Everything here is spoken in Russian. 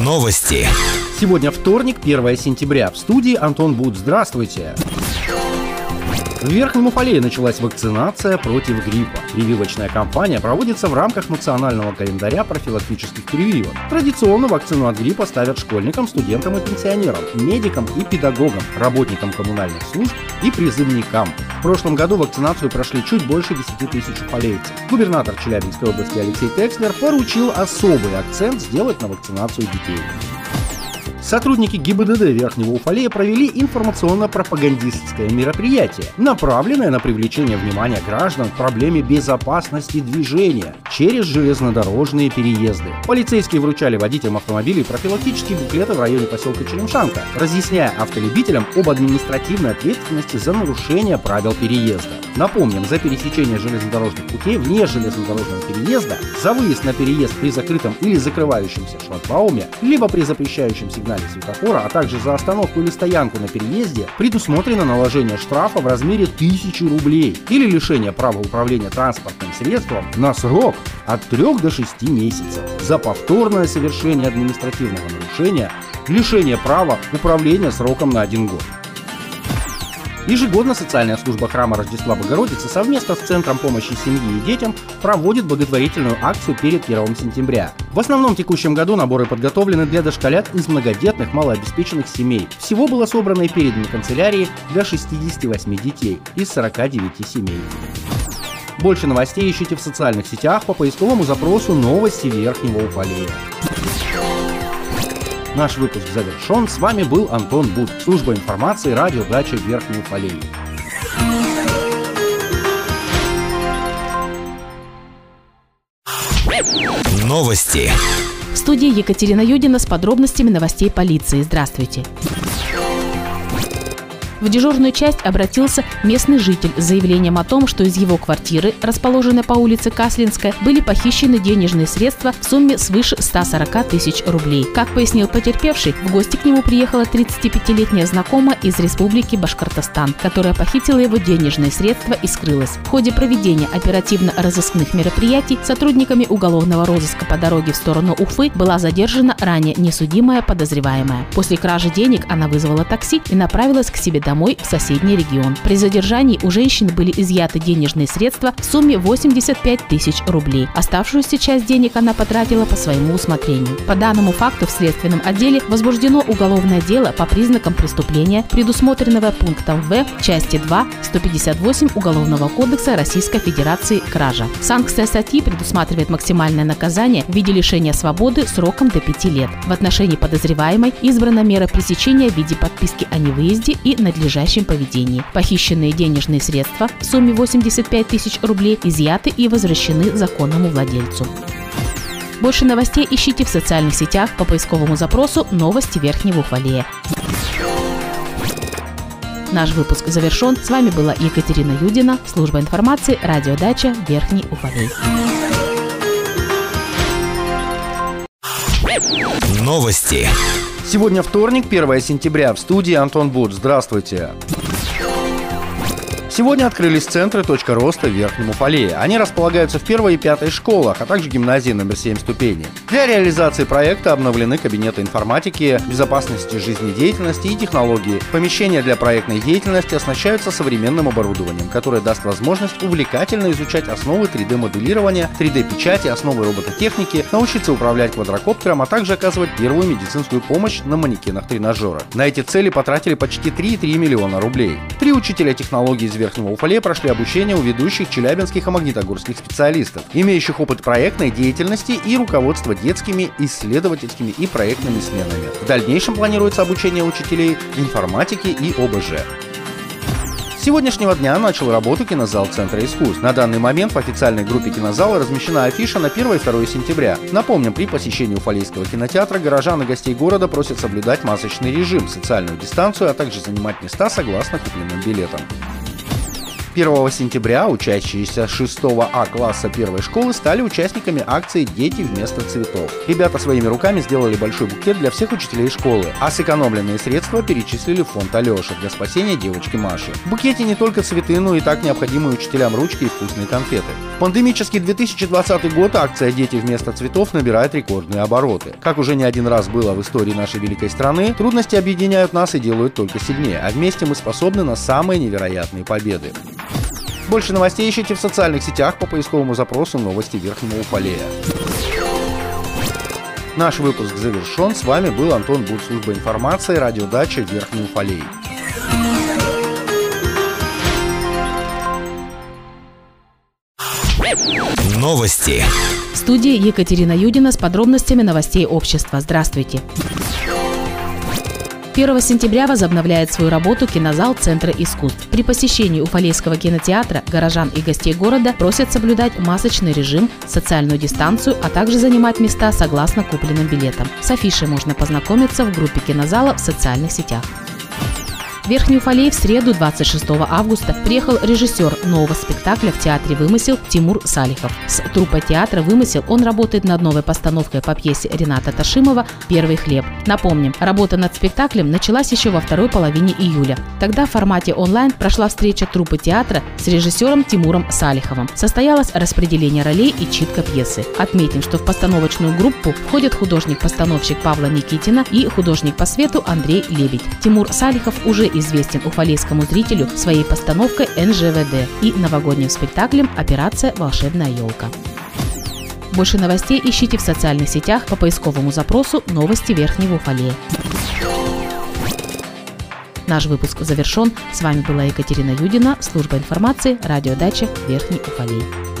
Новости. Сегодня вторник, 1 сентября. В студии Антон Буд. Здравствуйте. В Верхнем Уфалее началась вакцинация против гриппа. Прививочная кампания проводится в рамках национального календаря профилактических прививок. Традиционно вакцину от гриппа ставят школьникам, студентам и пенсионерам, медикам и педагогам, работникам коммунальных служб и призывникам. В прошлом году вакцинацию прошли чуть больше 10 тысяч уфалейцев. Губернатор Челябинской области Алексей Текслер поручил особый акцент сделать на вакцинацию детей. Сотрудники ГИБДД Верхнего Уфалея провели информационно-пропагандистское мероприятие, направленное на привлечение внимания граждан к проблеме безопасности движения через железнодорожные переезды. Полицейские вручали водителям автомобилей профилактические буклеты в районе поселка Черемшанка, разъясняя автолюбителям об административной ответственности за нарушение правил переезда. Напомним, за пересечение железнодорожных путей вне железнодорожного переезда, за выезд на переезд при закрытом или закрывающемся шлагбауме, либо при запрещающем сигнале светофора, а также за остановку или стоянку на переезде предусмотрено наложение штрафа в размере 1000 рублей или лишение права управления транспортным средством на срок от 3 до 6 месяцев за повторное совершение административного нарушения, лишение права управления сроком на 1 год. Ежегодно социальная служба храма Рождества Богородицы совместно с Центром помощи семье и детям проводит благотворительную акцию перед 1 сентября. В основном в текущем году наборы подготовлены для дошколят из многодетных малообеспеченных семей. Всего было собрано и передано канцелярии для 68 детей из 49 семей. Больше новостей ищите в социальных сетях по поисковому запросу «Новости Верхнего Уфалея». Наш выпуск завершен. С вами был Антон Буд, служба информации радио Дача Верхнего Уфалея. Новости. В студии Екатерина Юдина с подробностями новостей полиции. Здравствуйте. В дежурную часть обратился местный житель с заявлением о том, что из его квартиры, расположенной по улице Каслинская, были похищены денежные средства в сумме свыше 140 тысяч рублей. Как пояснил потерпевший, в гости к нему приехала 35-летняя знакомая из республики Башкортостан, которая похитила его денежные средства и скрылась. В ходе проведения оперативно-розыскных мероприятий сотрудниками уголовного розыска по дороге в сторону Уфы была задержана ранее несудимая подозреваемая. После кражи денег она вызвала такси и направилась к себе домой домой в соседний регион. При задержании у женщины были изъяты денежные средства в сумме 85 тысяч рублей. Оставшуюся часть денег она потратила по своему усмотрению. По данному факту в следственном отделе возбуждено уголовное дело по признакам преступления, предусмотренного пунктом В части 2 158 Уголовного кодекса Российской Федерации «Кража». Санкция статьи предусматривает максимальное наказание в виде лишения свободы сроком до 5 лет. В отношении подозреваемой избрана мера пресечения в виде подписки о невыезде и надлежащего надлежащем поведении. Похищенные денежные средства в сумме 85 тысяч рублей изъяты и возвращены законному владельцу. Больше новостей ищите в социальных сетях по поисковому запросу «Новости Верхнего Уфалея». Наш выпуск завершен. С вами была Екатерина Юдина, служба информации, радиодача Верхний Уфалей. Новости. Сегодня вторник, 1 сентября. В студии Антон Буд. Здравствуйте. Сегодня открылись центры «Точка роста» в Верхнем Уфалее. Они располагаются в первой и пятой школах, а также гимназии номер 7 ступеней. Для реализации проекта обновлены кабинеты информатики, безопасности жизнедеятельности и технологии. Помещения для проектной деятельности оснащаются современным оборудованием, которое даст возможность увлекательно изучать основы 3D-моделирования, 3D-печати, основы робототехники, научиться управлять квадрокоптером, а также оказывать первую медицинскую помощь на манекенах тренажера. На эти цели потратили почти 3,3 миллиона рублей. Три учителя технологий из Верхнего Уфале прошли обучение у ведущих челябинских и магнитогорских специалистов, имеющих опыт проектной деятельности и руководства детскими, исследовательскими и проектными сменами. В дальнейшем планируется обучение учителей информатики и ОБЖ. С сегодняшнего дня начал работу кинозал Центра искусств. На данный момент в официальной группе кинозала размещена афиша на 1 и 2 сентября. Напомним, при посещении Уфалейского кинотеатра горожан и гостей города просят соблюдать масочный режим, социальную дистанцию, а также занимать места согласно купленным билетам. 1 сентября учащиеся 6 А класса первой школы стали участниками акции «Дети вместо цветов». Ребята своими руками сделали большой букет для всех учителей школы, а сэкономленные средства средства перечислили в фонд Алеша для спасения девочки Маши. В букете не только цветы, но и так необходимые учителям ручки и вкусные конфеты. В пандемический 2020 год акция «Дети вместо цветов» набирает рекордные обороты. Как уже не один раз было в истории нашей великой страны, трудности объединяют нас и делают только сильнее, а вместе мы способны на самые невероятные победы. Больше новостей ищите в социальных сетях по поисковому запросу «Новости Верхнего Уфалея». Наш выпуск завершен. С вами был Антон Буд, служба информации, радиодача Верхний Уфалей. Новости. В студии Екатерина Юдина с подробностями новостей общества. Здравствуйте. 1 сентября возобновляет свою работу кинозал Центра искусств. При посещении Уфалейского кинотеатра горожан и гостей города просят соблюдать масочный режим, социальную дистанцию, а также занимать места согласно купленным билетам. С афишей можно познакомиться в группе кинозала в социальных сетях. В Верхний Уфалей в среду 26 августа приехал режиссер нового спектакля в театре «Вымысел» Тимур Салихов. С труппой театра «Вымысел» он работает над новой постановкой по пьесе Рената Ташимова «Первый хлеб». Напомним, работа над спектаклем началась еще во второй половине июля. Тогда в формате онлайн прошла встреча труппы театра с режиссером Тимуром Салиховым. Состоялось распределение ролей и читка пьесы. Отметим, что в постановочную группу входят художник-постановщик Павла Никитина и художник по свету Андрей Лебедь. Тимур Салихов уже известен уфалейскому зрителю своей постановкой НЖВД и новогодним спектаклем «Операция «Волшебная елка». Больше новостей ищите в социальных сетях по поисковому запросу «Новости Верхнего Уфалея». Наш выпуск завершен. С вами была Екатерина Юдина, служба информации, радиодача Верхний Уфалей.